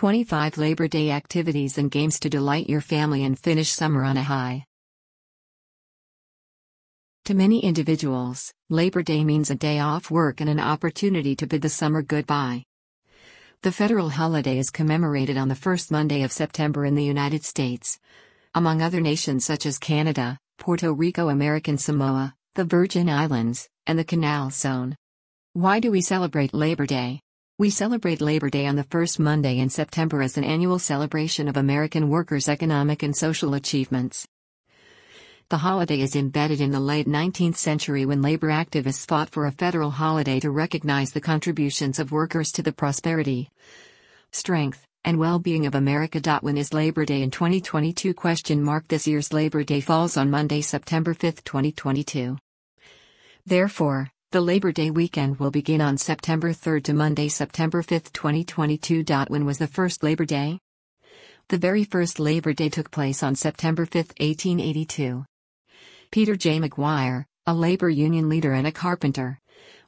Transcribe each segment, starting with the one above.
25 Labor Day activities and games to delight your family and finish summer on a high. To many individuals, Labor Day means a day off work and an opportunity to bid the summer goodbye. The federal holiday is commemorated on the first Monday of September in the United States. Among other nations such as Canada, Puerto Rico, American Samoa, the Virgin Islands, and the Canal Zone. Why do we celebrate Labor Day? We celebrate Labor Day on the first Monday in September as an annual celebration of American workers' economic and social achievements. The holiday is embedded in the late 19th century when labor activists fought for a federal holiday to recognize the contributions of workers to the prosperity, strength, and well-being of America. When is Labor Day in 2022? Question mark This year's Labor Day falls on Monday, September 5, 2022. Therefore, the Labor Day weekend will begin on September 3 to Monday, September 5, 2022. When was the first Labor Day? The very first Labor Day took place on September 5, 1882. Peter J. McGuire, a labor union leader and a carpenter,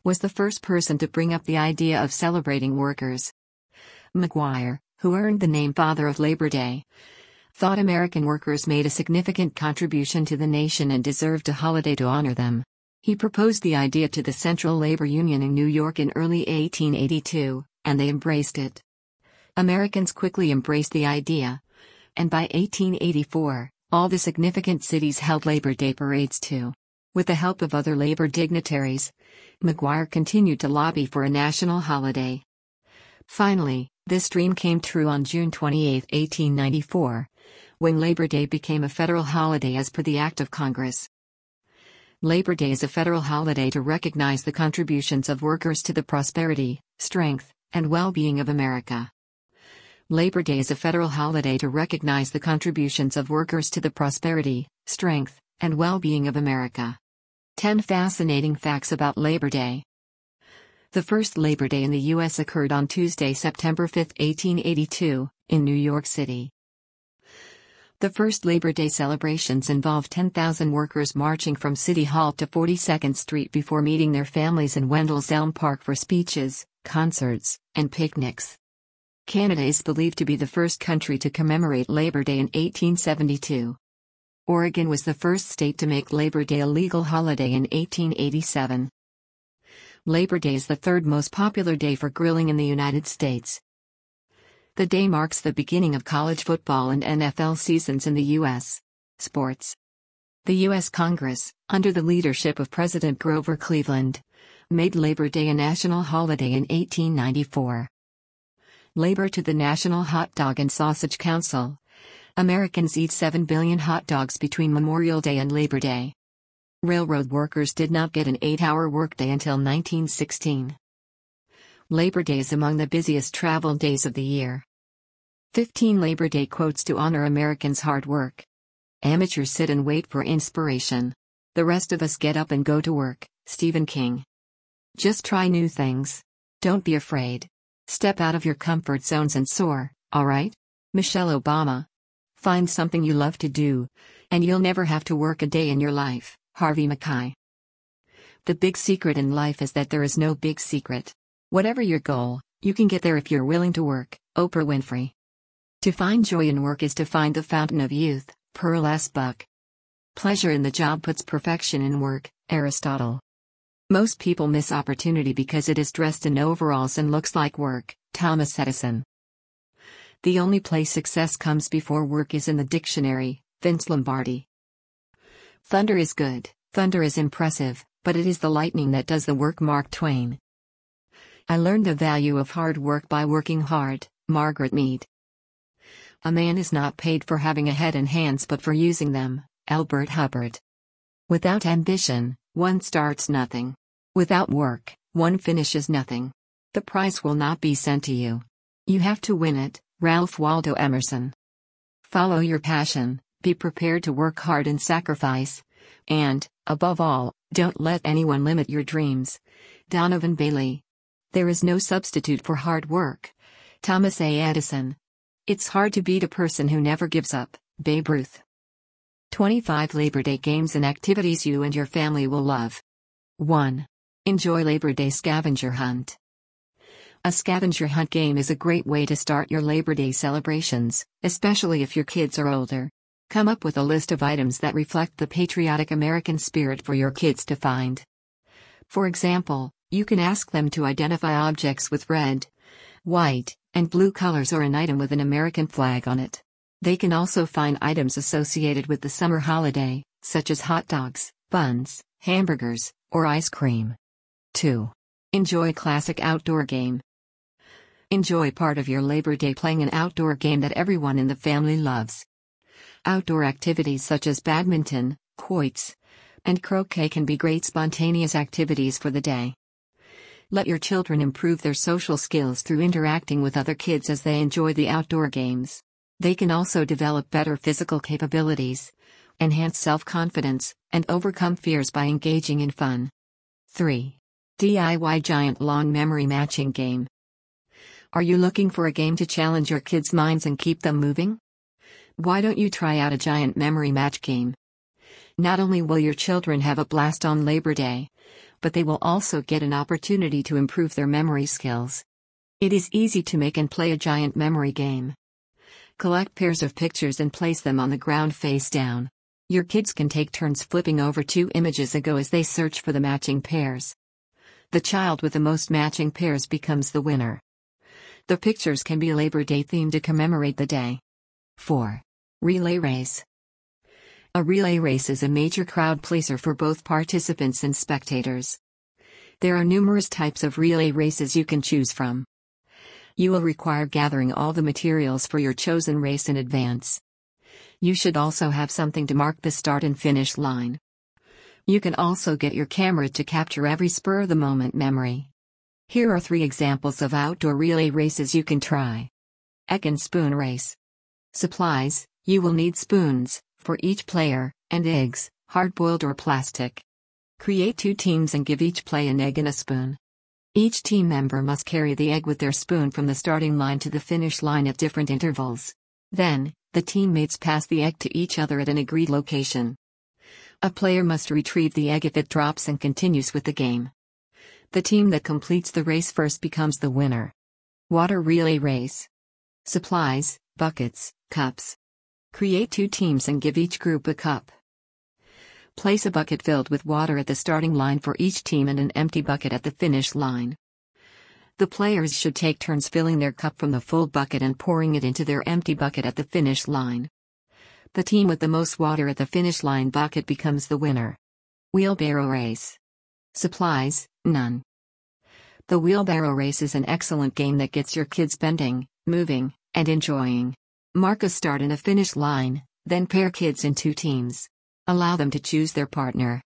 was the first person to bring up the idea of celebrating workers. McGuire, who earned the name Father of Labor Day, thought American workers made a significant contribution to the nation and deserved a holiday to honor them. He proposed the idea to the Central Labor Union in New York in early 1882, and they embraced it. Americans quickly embraced the idea. And by 1884, all the significant cities held Labor Day parades too. With the help of other labor dignitaries, McGuire continued to lobby for a national holiday. Finally, this dream came true on June 28, 1894, when Labor Day became a federal holiday as per the Act of Congress. Labor Day is a federal holiday to recognize the contributions of workers to the prosperity, strength, and well being of America. Labor Day is a federal holiday to recognize the contributions of workers to the prosperity, strength, and well being of America. 10 fascinating facts about Labor Day. The first Labor Day in the U.S. occurred on Tuesday, September 5, 1882, in New York City. The first Labor Day celebrations involved 10,000 workers marching from City Hall to 42nd Street before meeting their families in Wendel's Elm Park for speeches, concerts, and picnics. Canada is believed to be the first country to commemorate Labor Day in 1872. Oregon was the first state to make Labor Day a legal holiday in 1887. Labor Day is the third most popular day for grilling in the United States. The day marks the beginning of college football and NFL seasons in the U.S. Sports. The U.S. Congress, under the leadership of President Grover Cleveland, made Labor Day a national holiday in 1894. Labor to the National Hot Dog and Sausage Council. Americans eat 7 billion hot dogs between Memorial Day and Labor Day. Railroad workers did not get an 8 hour workday until 1916. Labor Day is among the busiest travel days of the year. 15 Labor Day quotes to honor Americans' hard work. Amateurs sit and wait for inspiration. The rest of us get up and go to work. Stephen King. Just try new things. Don't be afraid. Step out of your comfort zones and soar, alright? Michelle Obama. Find something you love to do, and you'll never have to work a day in your life. Harvey Mackay. The big secret in life is that there is no big secret. Whatever your goal, you can get there if you're willing to work. Oprah Winfrey. To find joy in work is to find the fountain of youth. Pearl S. Buck. Pleasure in the job puts perfection in work. Aristotle. Most people miss opportunity because it is dressed in overalls and looks like work. Thomas Edison. The only place success comes before work is in the dictionary. Vince Lombardi. Thunder is good, thunder is impressive, but it is the lightning that does the work. Mark Twain. I learned the value of hard work by working hard, Margaret Mead. A man is not paid for having a head and hands but for using them, Elbert Hubbard. Without ambition, one starts nothing. Without work, one finishes nothing. The prize will not be sent to you. You have to win it, Ralph Waldo Emerson. Follow your passion, be prepared to work hard and sacrifice. And, above all, don't let anyone limit your dreams. Donovan Bailey. There is no substitute for hard work. Thomas A. Edison. It's hard to beat a person who never gives up. Babe Ruth. 25 Labor Day games and activities you and your family will love. 1. Enjoy Labor Day scavenger hunt. A scavenger hunt game is a great way to start your Labor Day celebrations, especially if your kids are older. Come up with a list of items that reflect the patriotic American spirit for your kids to find. For example, you can ask them to identify objects with red, white, and blue colors or an item with an American flag on it. They can also find items associated with the summer holiday, such as hot dogs, buns, hamburgers, or ice cream. 2. Enjoy classic outdoor game. Enjoy part of your Labor Day playing an outdoor game that everyone in the family loves. Outdoor activities such as badminton, quoits, and croquet can be great spontaneous activities for the day. Let your children improve their social skills through interacting with other kids as they enjoy the outdoor games. They can also develop better physical capabilities, enhance self confidence, and overcome fears by engaging in fun. 3. DIY Giant Lawn Memory Matching Game. Are you looking for a game to challenge your kids' minds and keep them moving? Why don't you try out a giant memory match game? Not only will your children have a blast on Labor Day, but they will also get an opportunity to improve their memory skills. It is easy to make and play a giant memory game. Collect pairs of pictures and place them on the ground face down. Your kids can take turns flipping over two images ago as they search for the matching pairs. The child with the most matching pairs becomes the winner. The pictures can be Labor Day themed to commemorate the day. 4. Relay Race A relay race is a major crowd pleaser for both participants and spectators. There are numerous types of relay races you can choose from. You will require gathering all the materials for your chosen race in advance. You should also have something to mark the start and finish line. You can also get your camera to capture every spur of the moment memory. Here are three examples of outdoor relay races you can try. Egg and Spoon Race. Supplies You will need spoons, for each player, and eggs, hard boiled or plastic. Create two teams and give each play an egg and a spoon. Each team member must carry the egg with their spoon from the starting line to the finish line at different intervals. Then, the teammates pass the egg to each other at an agreed location. A player must retrieve the egg if it drops and continues with the game. The team that completes the race first becomes the winner. Water Relay Race Supplies, Buckets, Cups. Create two teams and give each group a cup. Place a bucket filled with water at the starting line for each team and an empty bucket at the finish line. The players should take turns filling their cup from the full bucket and pouring it into their empty bucket at the finish line. The team with the most water at the finish line bucket becomes the winner. Wheelbarrow Race Supplies, none. The wheelbarrow race is an excellent game that gets your kids bending, moving, and enjoying. Mark a start and a finish line, then pair kids in two teams. Allow them to choose their partner.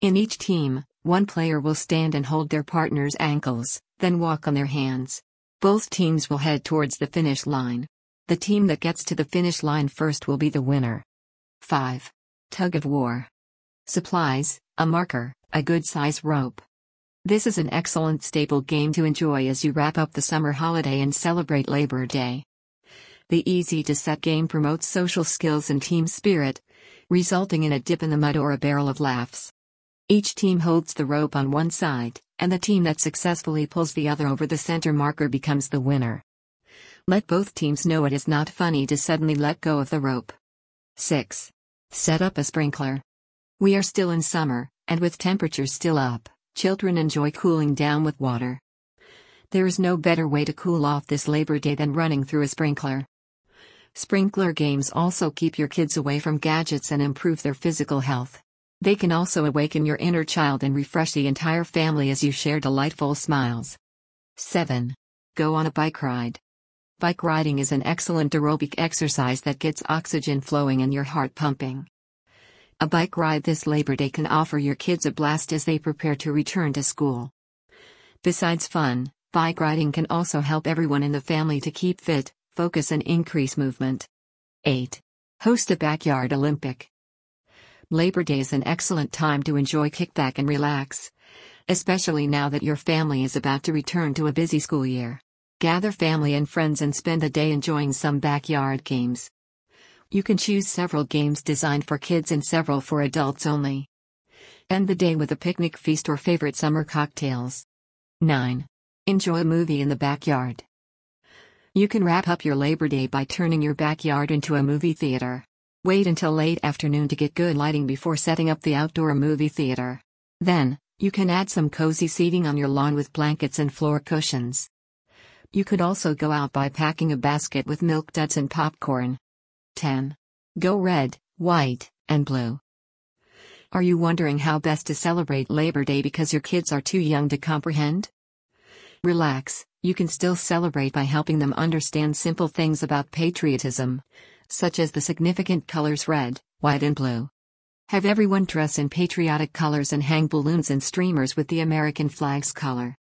In each team, one player will stand and hold their partner's ankles, then walk on their hands. Both teams will head towards the finish line. The team that gets to the finish line first will be the winner. 5. Tug of War. Supplies, a marker, a good size rope. This is an excellent staple game to enjoy as you wrap up the summer holiday and celebrate Labor Day. The easy to set game promotes social skills and team spirit, resulting in a dip in the mud or a barrel of laughs. Each team holds the rope on one side, and the team that successfully pulls the other over the center marker becomes the winner. Let both teams know it is not funny to suddenly let go of the rope. 6. Set up a sprinkler. We are still in summer, and with temperatures still up, children enjoy cooling down with water. There is no better way to cool off this Labor Day than running through a sprinkler. Sprinkler games also keep your kids away from gadgets and improve their physical health. They can also awaken your inner child and refresh the entire family as you share delightful smiles. 7. Go on a bike ride. Bike riding is an excellent aerobic exercise that gets oxygen flowing and your heart pumping. A bike ride this Labor Day can offer your kids a blast as they prepare to return to school. Besides fun, bike riding can also help everyone in the family to keep fit, focus, and increase movement. 8. Host a backyard Olympic. Labor Day is an excellent time to enjoy kickback and relax, especially now that your family is about to return to a busy school year. Gather family and friends and spend the day enjoying some backyard games. You can choose several games designed for kids and several for adults only. End the day with a picnic feast or favorite summer cocktails. 9. Enjoy a movie in the backyard. You can wrap up your Labor Day by turning your backyard into a movie theater. Wait until late afternoon to get good lighting before setting up the outdoor movie theater. Then, you can add some cozy seating on your lawn with blankets and floor cushions. You could also go out by packing a basket with milk duds and popcorn. 10. Go red, white, and blue. Are you wondering how best to celebrate Labor Day because your kids are too young to comprehend? Relax, you can still celebrate by helping them understand simple things about patriotism, such as the significant colors red, white, and blue. Have everyone dress in patriotic colors and hang balloons and streamers with the American flag's color.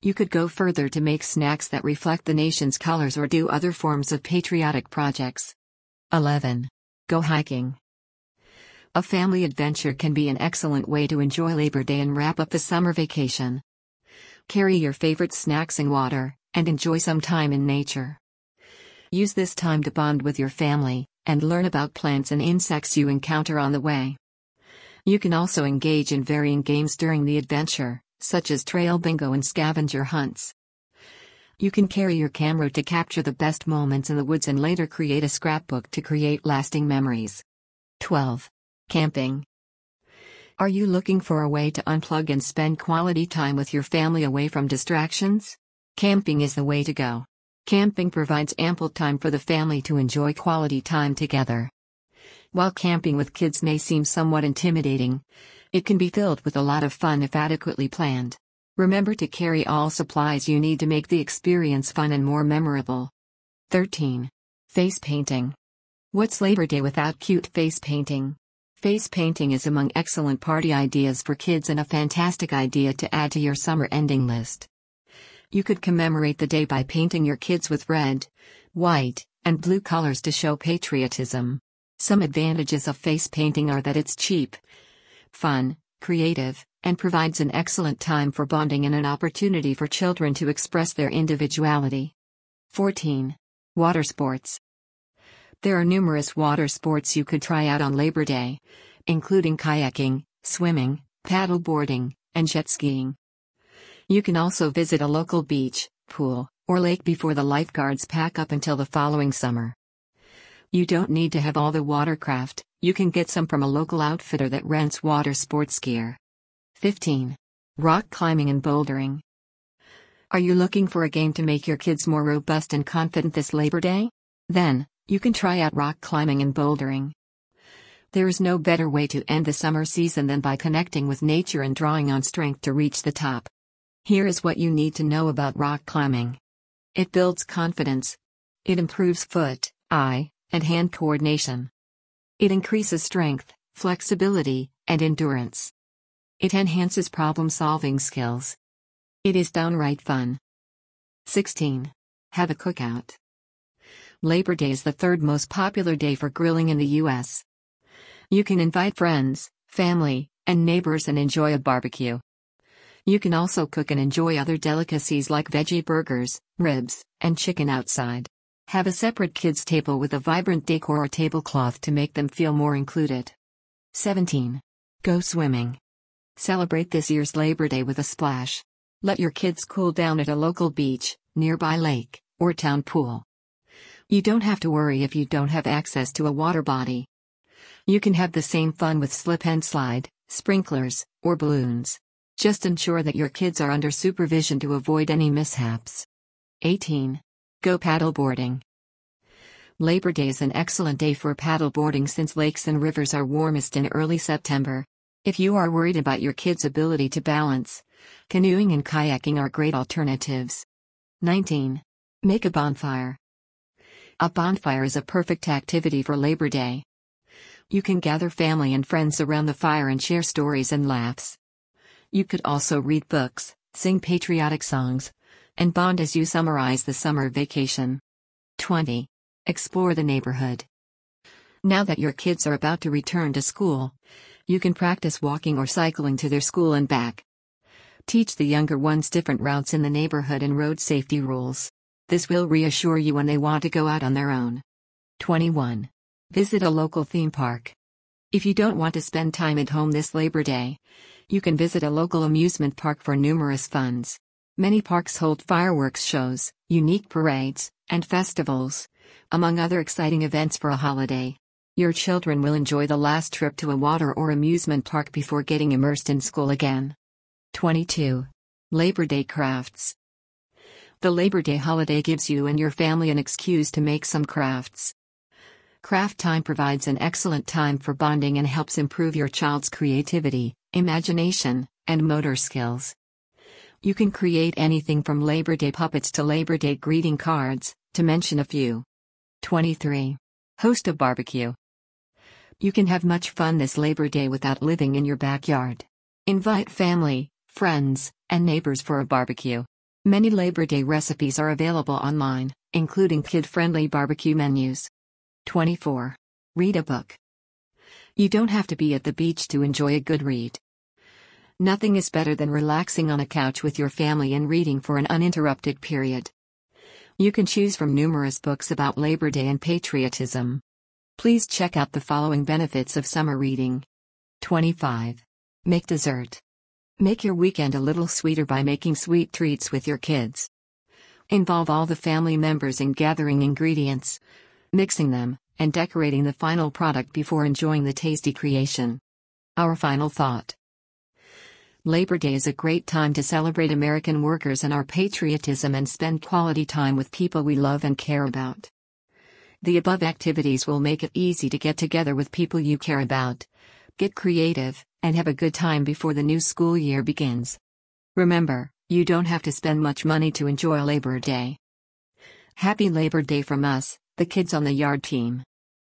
You could go further to make snacks that reflect the nation's colors or do other forms of patriotic projects. 11. Go hiking. A family adventure can be an excellent way to enjoy Labor Day and wrap up the summer vacation. Carry your favorite snacks and water, and enjoy some time in nature. Use this time to bond with your family, and learn about plants and insects you encounter on the way. You can also engage in varying games during the adventure, such as trail bingo and scavenger hunts. You can carry your camera to capture the best moments in the woods and later create a scrapbook to create lasting memories. 12. Camping. Are you looking for a way to unplug and spend quality time with your family away from distractions? Camping is the way to go. Camping provides ample time for the family to enjoy quality time together. While camping with kids may seem somewhat intimidating, it can be filled with a lot of fun if adequately planned. Remember to carry all supplies you need to make the experience fun and more memorable. 13. Face painting. What's Labor Day without cute face painting? Face painting is among excellent party ideas for kids and a fantastic idea to add to your summer ending list. You could commemorate the day by painting your kids with red, white, and blue colors to show patriotism. Some advantages of face painting are that it's cheap, fun, creative, and provides an excellent time for bonding and an opportunity for children to express their individuality. 14. Water sports. There are numerous water sports you could try out on Labor Day, including kayaking, swimming, paddleboarding, and jet skiing. You can also visit a local beach, pool, or lake before the lifeguards pack up until the following summer. You don't need to have all the watercraft, you can get some from a local outfitter that rents water sports gear. 15. Rock climbing and bouldering. Are you looking for a game to make your kids more robust and confident this Labor Day? Then, you can try out rock climbing and bouldering. There is no better way to end the summer season than by connecting with nature and drawing on strength to reach the top. Here is what you need to know about rock climbing it builds confidence, it improves foot, eye, and hand coordination. It increases strength, flexibility, and endurance. It enhances problem solving skills. It is downright fun. 16. Have a cookout. Labor Day is the third most popular day for grilling in the U.S. You can invite friends, family, and neighbors and enjoy a barbecue. You can also cook and enjoy other delicacies like veggie burgers, ribs, and chicken outside. Have a separate kids' table with a vibrant decor or tablecloth to make them feel more included. 17. Go swimming. Celebrate this year's Labor Day with a splash. Let your kids cool down at a local beach, nearby lake, or town pool. You don't have to worry if you don't have access to a water body. You can have the same fun with slip and slide, sprinklers, or balloons. Just ensure that your kids are under supervision to avoid any mishaps. 18. Go paddleboarding. Labor Day is an excellent day for paddleboarding since lakes and rivers are warmest in early September. If you are worried about your kids' ability to balance, canoeing and kayaking are great alternatives. 19. Make a bonfire. A bonfire is a perfect activity for Labor Day. You can gather family and friends around the fire and share stories and laughs. You could also read books, sing patriotic songs, and bond as you summarize the summer vacation. 20. Explore the neighborhood. Now that your kids are about to return to school, you can practice walking or cycling to their school and back. Teach the younger ones different routes in the neighborhood and road safety rules. This will reassure you when they want to go out on their own. 21. Visit a local theme park. If you don't want to spend time at home this Labor Day, you can visit a local amusement park for numerous funds. Many parks hold fireworks shows, unique parades, and festivals, among other exciting events for a holiday. Your children will enjoy the last trip to a water or amusement park before getting immersed in school again. 22. Labor Day Crafts The Labor Day holiday gives you and your family an excuse to make some crafts. Craft time provides an excellent time for bonding and helps improve your child's creativity, imagination, and motor skills. You can create anything from Labor Day puppets to Labor Day greeting cards, to mention a few. 23. Host a barbecue. You can have much fun this Labor Day without living in your backyard. Invite family, friends, and neighbors for a barbecue. Many Labor Day recipes are available online, including kid friendly barbecue menus. 24. Read a book. You don't have to be at the beach to enjoy a good read. Nothing is better than relaxing on a couch with your family and reading for an uninterrupted period. You can choose from numerous books about Labor Day and patriotism. Please check out the following benefits of summer reading. 25. Make dessert. Make your weekend a little sweeter by making sweet treats with your kids. Involve all the family members in gathering ingredients, mixing them, and decorating the final product before enjoying the tasty creation. Our final thought Labor Day is a great time to celebrate American workers and our patriotism and spend quality time with people we love and care about. The above activities will make it easy to get together with people you care about, get creative, and have a good time before the new school year begins. Remember, you don't have to spend much money to enjoy Labor Day. Happy Labor Day from us, the Kids on the Yard team.